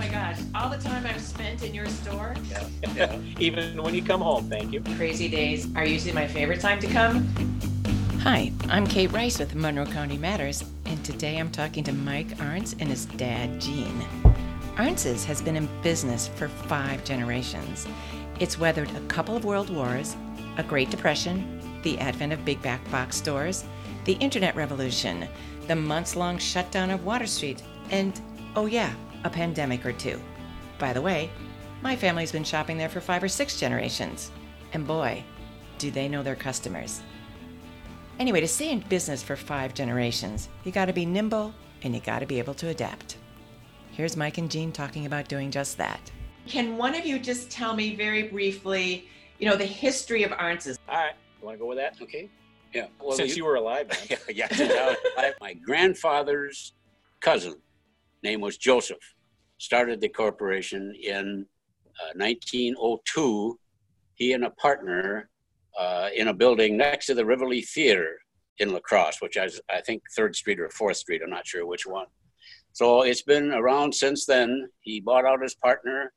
my gosh, all the time I've spent in your store. Yeah. yeah. Even when you come home, thank you. Crazy days are usually my favorite time to come. Hi, I'm Kate Rice with Monroe County Matters, and today I'm talking to Mike Arntz and his dad, Gene. Arntz's has been in business for five generations. It's weathered a couple of world wars, a Great Depression, the advent of big back box stores, the internet revolution, the months long shutdown of Water Street, and, oh yeah, a pandemic or two. By the way, my family's been shopping there for five or six generations. And boy, do they know their customers. Anyway, to stay in business for five generations, you gotta be nimble and you gotta be able to adapt. Here's Mike and Gene talking about doing just that. Can one of you just tell me very briefly, you know, the history of Arntz's? All right. You want to go with that? Okay. Yeah. Well, Since you, you were alive, man. yeah. yeah my grandfather's cousin, name was Joseph, started the corporation in uh, 1902. He and a partner uh, in a building next to the Rivoli Theater in La Crosse, which is, I think, Third Street or Fourth Street. I'm not sure which one. So it's been around since then. He bought out his partner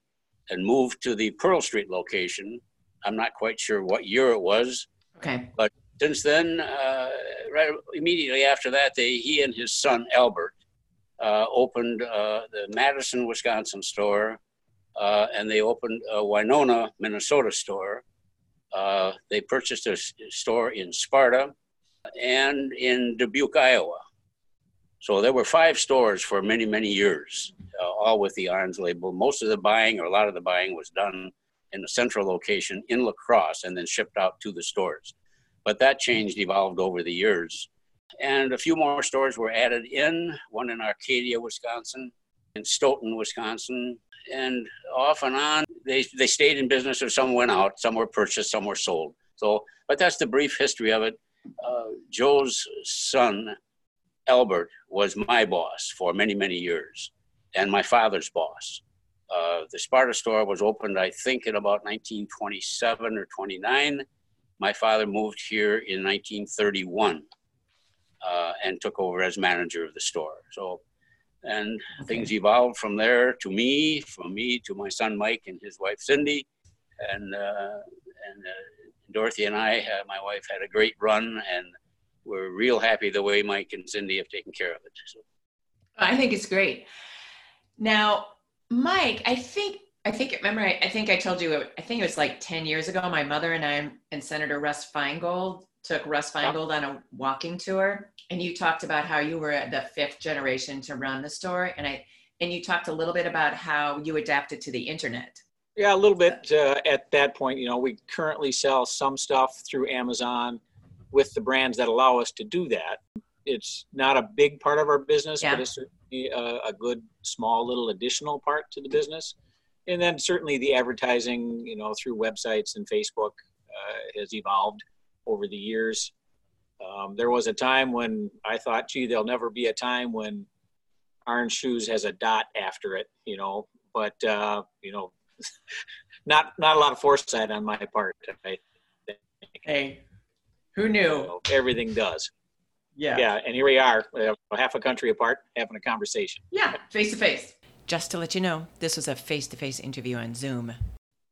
and moved to the Pearl Street location. I'm not quite sure what year it was. Okay. But since then, uh, right immediately after that, they, he and his son Albert opened uh, the Madison, Wisconsin store, uh, and they opened a Winona, Minnesota store. Uh, they purchased a store in Sparta and in Dubuque, Iowa. So there were five stores for many, many years, uh, all with the Arntz label. Most of the buying, or a lot of the buying, was done in a central location in La Crosse and then shipped out to the stores. But that changed, evolved over the years. And a few more stores were added in, one in Arcadia, Wisconsin, in Stoughton, Wisconsin. And off and on, they, they stayed in business or some went out, some were purchased, some were sold. So, but that's the brief history of it. Uh, Joe's son, Albert, was my boss for many, many years, and my father's boss. Uh, the Sparta store was opened, I think, in about 1927 or 29. My father moved here in 1931 uh, and took over as manager of the store. So, and okay. things evolved from there to me, from me to my son Mike and his wife Cindy, and uh, and uh, Dorothy and I, uh, my wife, had a great run, and we're real happy the way Mike and Cindy have taken care of it. So. I think it's great. Now, Mike, I think I think remember I, I, think I told you I think it was like 10 years ago my mother and I and Senator Russ Feingold took Russ Feingold on a walking tour and you talked about how you were the fifth generation to run the store and I and you talked a little bit about how you adapted to the internet. Yeah, a little bit uh, at that point, you know, we currently sell some stuff through Amazon with the brands that allow us to do that. It's not a big part of our business, yeah. but it's certainly a, a good small little additional part to the business and then certainly the advertising, you know, through websites and Facebook uh, has evolved over the years. Um, there was a time when I thought, gee, there'll never be a time when Arntz Shoes has a dot after it, you know, but, uh, you know, not, not a lot of foresight on my part. I think. Hey, who knew? You know, everything does. Yeah. Yeah. And here we are, uh, half a country apart, having a conversation. Yeah. Face to face. Just to let you know, this was a face to face interview on Zoom.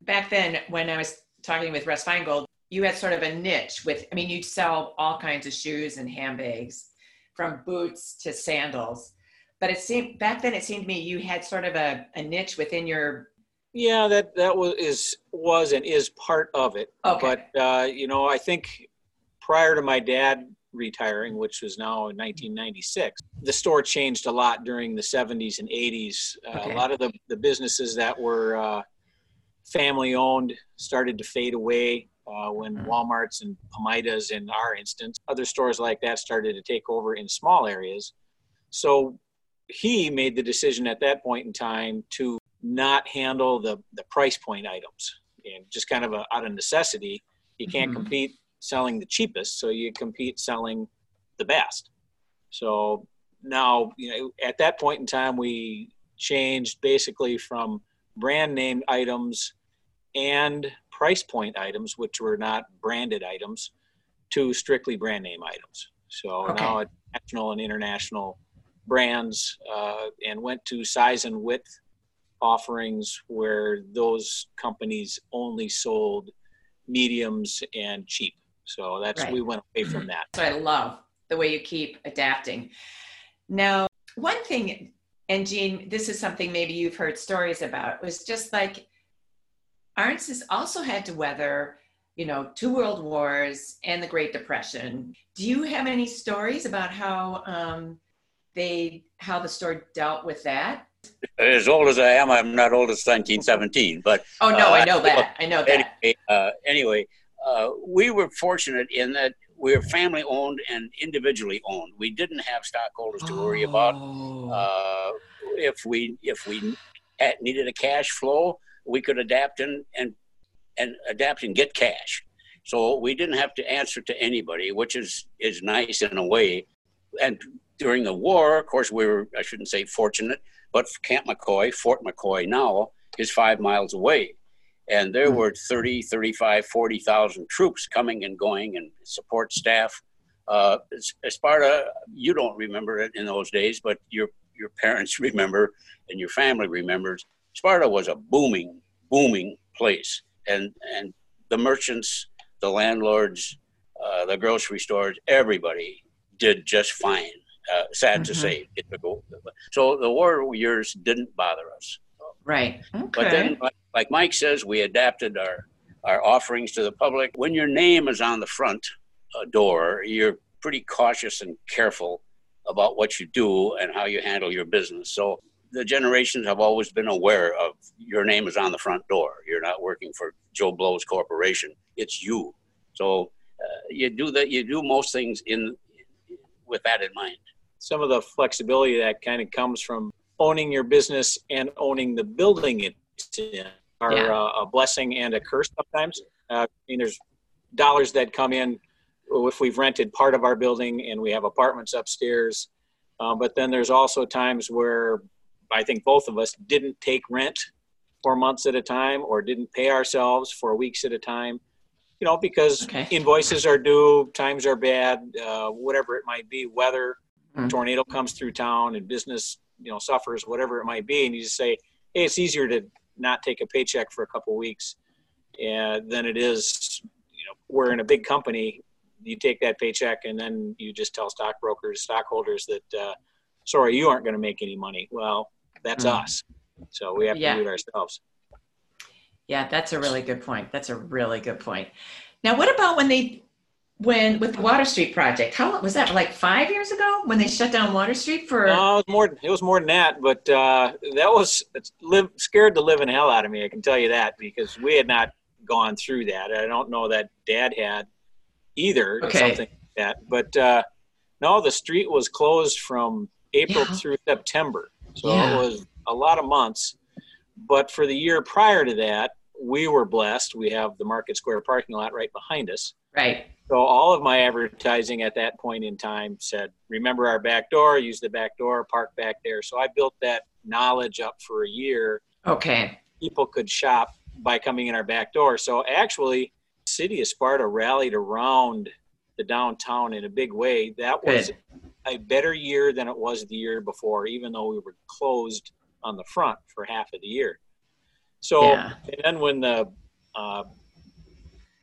Back then, when I was talking with Russ Feingold, you had sort of a niche with, I mean, you'd sell all kinds of shoes and handbags from boots to sandals. But it seemed back then, it seemed to me you had sort of a, a niche within your. Yeah, that that was is was and is part of it. Okay. But uh, you know, I think prior to my dad retiring, which was now in 1996. The store changed a lot during the 70s and 80s. Uh, okay. A lot of the, the businesses that were uh, family owned started to fade away uh, when mm-hmm. Walmart's and Pamidas, in our instance, other stores like that started to take over in small areas. So he made the decision at that point in time to not handle the, the price point items and just kind of a, out of necessity. You can't mm-hmm. compete selling the cheapest, so you compete selling the best. So now, you know, at that point in time, we changed basically from brand name items and price point items, which were not branded items, to strictly brand name items. So okay. now it's national and international brands uh, and went to size and width offerings where those companies only sold mediums and cheap. So that's right. we went away from that. So I love the way you keep adapting. Now, one thing, and Gene, this is something maybe you've heard stories about, was just like Arntz's has also had to weather, you know, two world wars and the Great Depression. Do you have any stories about how um, they how the store dealt with that? As old as I am, I'm not old as 1917, but oh no, uh, I know that. I know that. Anyway, uh, anyway uh, we were fortunate in that we are family owned and individually owned. We didn't have stockholders to worry about. Oh. Uh, if we if we needed a cash flow, we could adapt and and and adapt and get cash. So we didn't have to answer to anybody, which is is nice in a way. And during the war, of course, we were I shouldn't say fortunate, but Camp McCoy, Fort McCoy now is five miles away and there hmm. were 30 35 40,000 troops coming and going and support staff uh, Sparta you don't remember it in those days but your your parents remember and your family remembers Sparta was a booming booming place and and the merchants the landlords uh, the grocery stores everybody did just fine uh, sad mm-hmm. to say so the war years didn't bother us right okay. but then like Mike says, we adapted our, our offerings to the public. When your name is on the front uh, door, you're pretty cautious and careful about what you do and how you handle your business. So the generations have always been aware of your name is on the front door. You're not working for Joe Blow's corporation. It's you. So uh, you do that. You do most things in with that in mind. Some of the flexibility that kind of comes from owning your business and owning the building it's in are yeah. uh, a blessing and a curse sometimes. Uh, I mean, there's dollars that come in if we've rented part of our building and we have apartments upstairs. Uh, but then there's also times where I think both of us didn't take rent for months at a time or didn't pay ourselves for weeks at a time. You know, because okay. invoices are due, times are bad, uh, whatever it might be, weather, mm-hmm. tornado comes through town and business, you know, suffers, whatever it might be. And you just say, hey, it's easier to not take a paycheck for a couple weeks and than it is you know we're in a big company you take that paycheck and then you just tell stockbrokers stockholders that uh, sorry you aren't going to make any money well that's mm. us so we have yeah. to do it ourselves yeah that's a really good point that's a really good point now what about when they when with the Water Street project. How was that? Like five years ago when they shut down Water Street for? No, it was more. It was more than that, but uh, that was live, scared the living hell out of me. I can tell you that because we had not gone through that. I don't know that Dad had either. Okay. Something like that, but uh, no, the street was closed from April yeah. through September, so yeah. it was a lot of months. But for the year prior to that, we were blessed. We have the Market Square parking lot right behind us. Right so all of my advertising at that point in time said, remember our back door, use the back door, park back there. So I built that knowledge up for a year. Okay. People could shop by coming in our back door. So actually, city of Sparta rallied around the downtown in a big way. That was Good. A better year than it was the year before, even though we were closed on the front for half of the year. So, yeah. and then when the uh,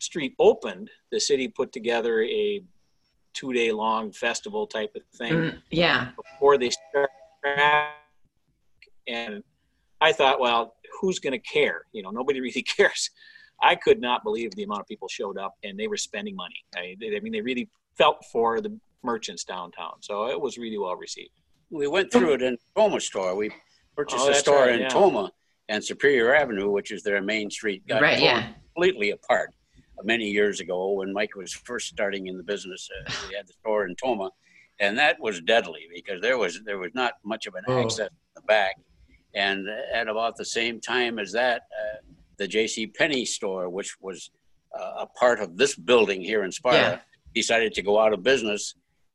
street opened, the city put together a two day long festival type of thing. Mm, yeah. Before they started. And I thought, well, who's going to care? You know, nobody really cares. I could not believe the amount of people showed up and they were spending money. I, I mean, they really felt for the merchants downtown. So it was really well received. We went through it in Tomah store. We purchased oh, a store right, in yeah. Tomah and Superior Avenue, which is their main street, got right, yeah. completely apart many years ago when Mike was first starting in the business. Uh, we had the store in Tomah, and that was deadly because there was there was not much of an oh. access in the back. And at about the same time as that, uh, the J.C. Penney store, which was uh, a part of this building here in Sparta, yeah. decided to go out of business.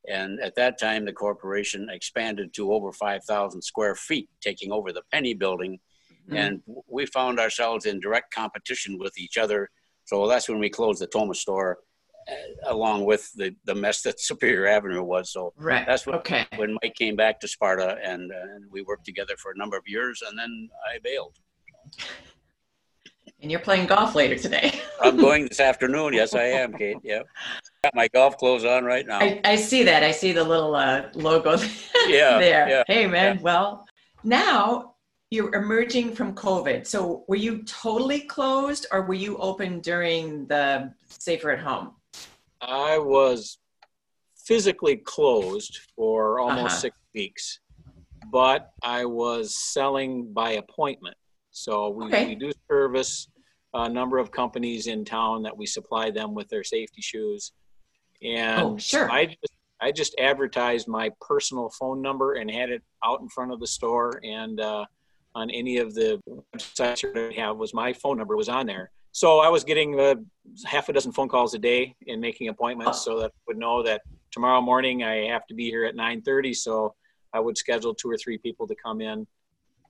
And at that time, the corporation expanded to over 5,000 square feet, taking over the Penney building. Mm-hmm. And we found ourselves in direct competition with each other so that's when we closed the Tomah store along with the, the mess that Superior Avenue was. So right. that's what, okay. when Mike came back to Sparta and, uh, and we worked together for a number of years and then I bailed. And you're playing golf later today. I'm going this afternoon. Yes, I am, Kate. Yep. Got my golf clothes on right now. I, I see that. I see the little uh, logo yeah, there. Yeah, hey, man. yeah. Well, now you're emerging from COVID. So were you totally closed or were you open during the safer at home? I was physically closed for almost Uh-huh. six weeks, but I was selling by appointment. So we, Okay. we do service a number of companies in town that we supply them with their safety shoes. And Oh, sure. I just, I just advertised my personal phone number and had it out in front of the store and uh, on any of the websites that I have was my phone number was on there. So I was getting uh, half a dozen phone calls a day and making appointments so that I would know that tomorrow morning I have to be here at 9:30. So I would schedule two or three people to come in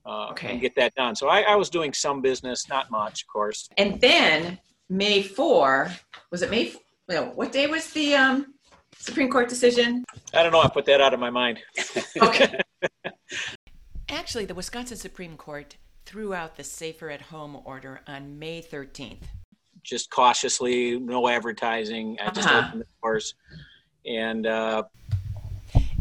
uh, Okay. and get that done. So I, I was doing some business, not much, of course. And then May 4, was it May? No, what day was the um, Supreme Court decision? I don't know. I put that out of my mind. Okay. Actually, the Wisconsin Supreme Court threw out the Safer at Home order on May 13th. Just cautiously, no advertising. I just Uh-huh. opened the doors, and uh,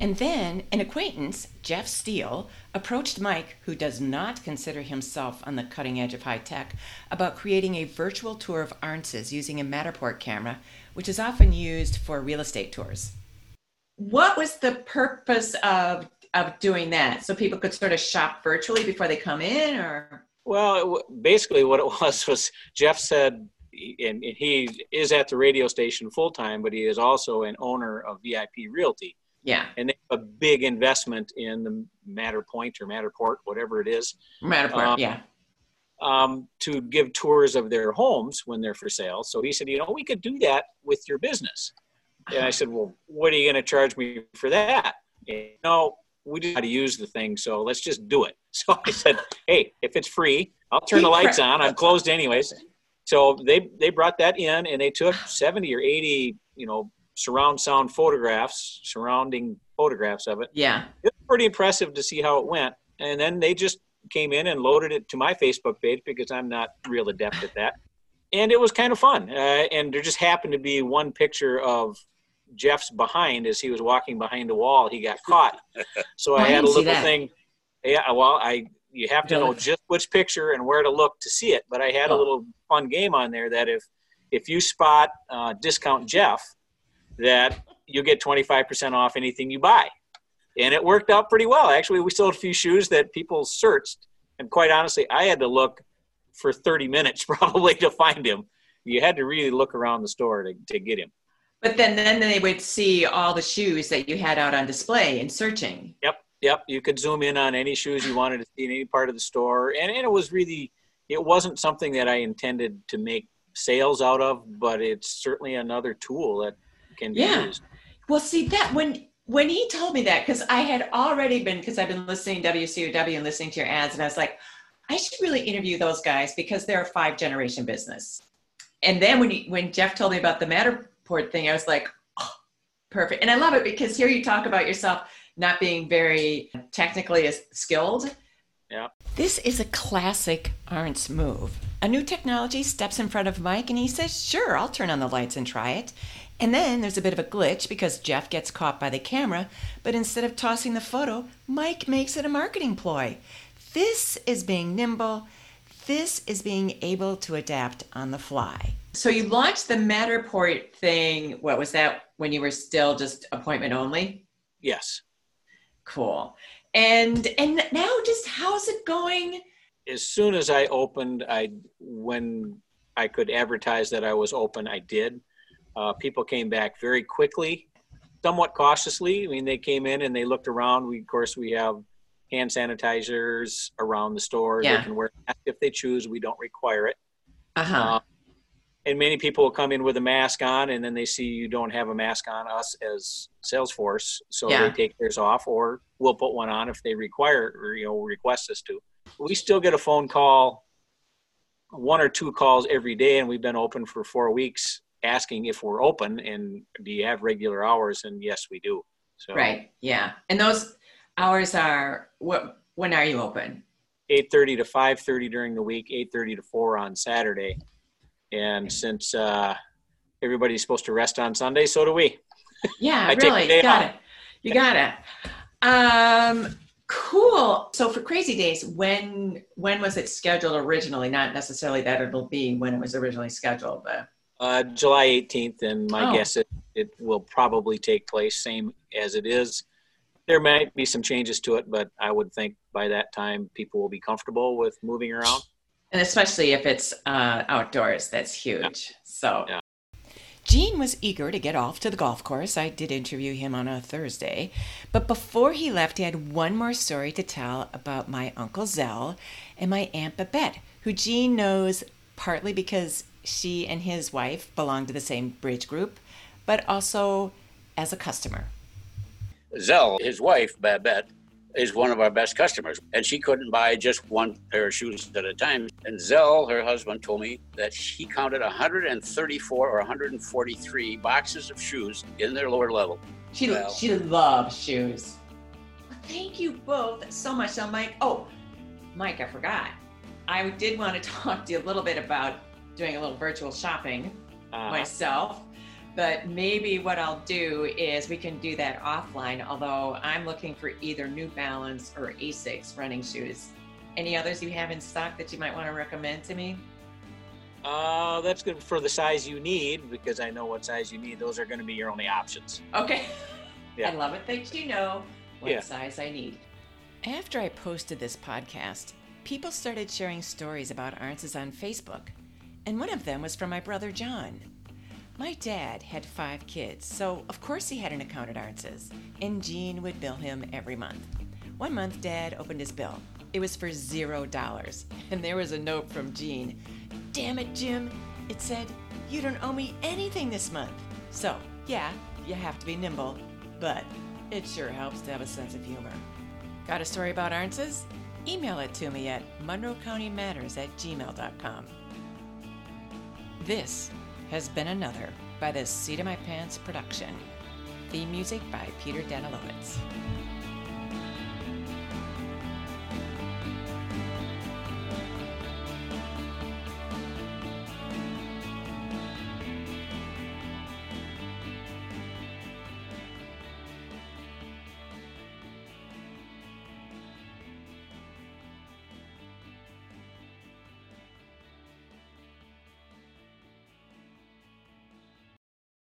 And then an acquaintance, Jeff Steele, approached Mike, who does not consider himself on the cutting edge of high tech, about creating a virtual tour of Arntz's using a Matterport camera, which is often used for real estate tours. What was the purpose of of doing that? So people could sort of shop virtually before they come in, or Well, it w- basically, what it was was Jeff said, and, and he is at the radio station full time, but he is also an owner of VIP Realty, yeah, and they have a big investment in the Matterpoint or Matterport, whatever it is, Matterport, Um, yeah. Um, to give tours of their homes when they're for sale. So he said, you know, we could do that with your business. And I said, well, what are you going to charge me for that? You no, we just know how to use the thing, so let's just do it. So I said, hey, if it's free, I'll turn the lights on. I'm closed anyways. So they they brought that in, and they took 70 or 80, you know, surround sound photographs, surrounding photographs of it. Yeah. It was pretty impressive to see how it went. And then they just came in and loaded it to my Facebook page because I'm not real adept at that. And it was kind of fun. Uh, and there just happened to be one picture of Jeff's behind as he was walking behind a wall. He got caught. So I I had a little thing. Yeah, well, I you have to know just which picture and where to look to see it. But I had a Oh. little fun game on there that if if you spot uh, discount Jeff, that you get 25% off anything you buy. And it worked out pretty well. Actually, we sold a few shoes that people searched. And quite honestly, I had to look for 30 minutes probably to find him. You had to really look around the store to, to get him. But then, then they would see all the shoes that you had out on display and searching. Yep, yep. you could zoom in on any shoes you wanted to see in any part of the store. And, and it was really, it wasn't something that I intended to make sales out of, but it's certainly another tool that can be Yeah. used. Well, see that when when he told me that, because I had already been because I've been listening to WCOW and listening to your ads, and I was like, I should really interview those guys because they're a five generation business. And then when he, when Jeff told me about the Matterport thing, I was like, oh, perfect. And I love it because here you talk about yourself not being very technically as skilled. Yeah. This is a classic Arntz move. A new technology steps in front of Mike and he says, Sure, I'll turn on the lights and try it. And then there's a bit of a glitch because Jeff gets caught by the camera, but instead of tossing the photo, Mike makes it a marketing ploy. This is being nimble. This is being able to adapt on the fly. So you launched the Matterport thing. What was that when you were still just appointment only? Yes. Cool. And and now just how's it going? as soon as I opened, I when I could advertise that I was open, I did. Uh, people came back very quickly, somewhat cautiously. I mean, they came in and they looked around. We, of course, we have hand sanitizers around the store. Yeah. They can wear a mask if they choose. We don't require it. Uh-huh. Uh, and many people will come in with a mask on, and then they see you don't have a mask on us as Salesforce, so Yeah. they take theirs off, or we'll put one on if they require or you know request us to. We still get a phone call, one or two calls every day, and we've been open for four weeks asking if we're open and do you have regular hours? And yes, we do. So right, yeah, and those hours are what? When are you open? 8:30 to 5:30 during the week, 8:30 to 4 on Saturday. And since uh, everybody's supposed to rest on Sunday, so do we. Yeah, really, you got off. it. You got it. Um, cool. So for Crazy Days, when when was it scheduled originally? Not necessarily that it'll be when it was originally scheduled, but uh, July 18th, and my oh. guess it it will probably take place same as it is. There might be some changes to it, but I would think by that time people will be comfortable with moving around. And especially if it's uh, outdoors, that's huge. Yeah. So. Yeah. Gene was eager to get off to the golf course. I did interview him on a Thursday. But before he left, he had one more story to tell about my Uncle Zell and my Aunt Babette, who Gene knows partly because she and his wife belong to the same bridge group, but also as a customer. Zell, his wife, Babette, is one of our best customers. And she couldn't buy just one pair of shoes at a time. And Zell, her husband, told me that he counted 134 or 143 boxes of shoes in their lower level. She, well, she loves shoes. Thank you both so much. So, Mike, oh, Mike, I forgot. I did want to talk to you a little bit about doing a little virtual shopping uh-huh. myself. But maybe what I'll do is we can do that offline, although I'm looking for either New Balance or Asics running shoes. Any others you have in stock that you might want to recommend to me? Uh, that's good for the size you need because I know what size you need. Those are going to be your only options. Okay. Yeah. I love it that you know what yeah. size I need. After I posted this podcast, people started sharing stories about Arntz's on Facebook, and one of them was from my brother John. My dad had five kids, so of course he had an account at Arntz's, and Gene would bill him every month. One month, Dad opened his bill. It was for zero dollars, and there was a note from Gene. Damn it, Jim! It said, You don't owe me anything this month. So, yeah, you have to be nimble, but it sure helps to have a sense of humor. Got a story about Arntz's? Email it to me at monroecountymatters at gmail.com. This has been another by the Seat of My Pants production. Theme music by Peter Danilowitz.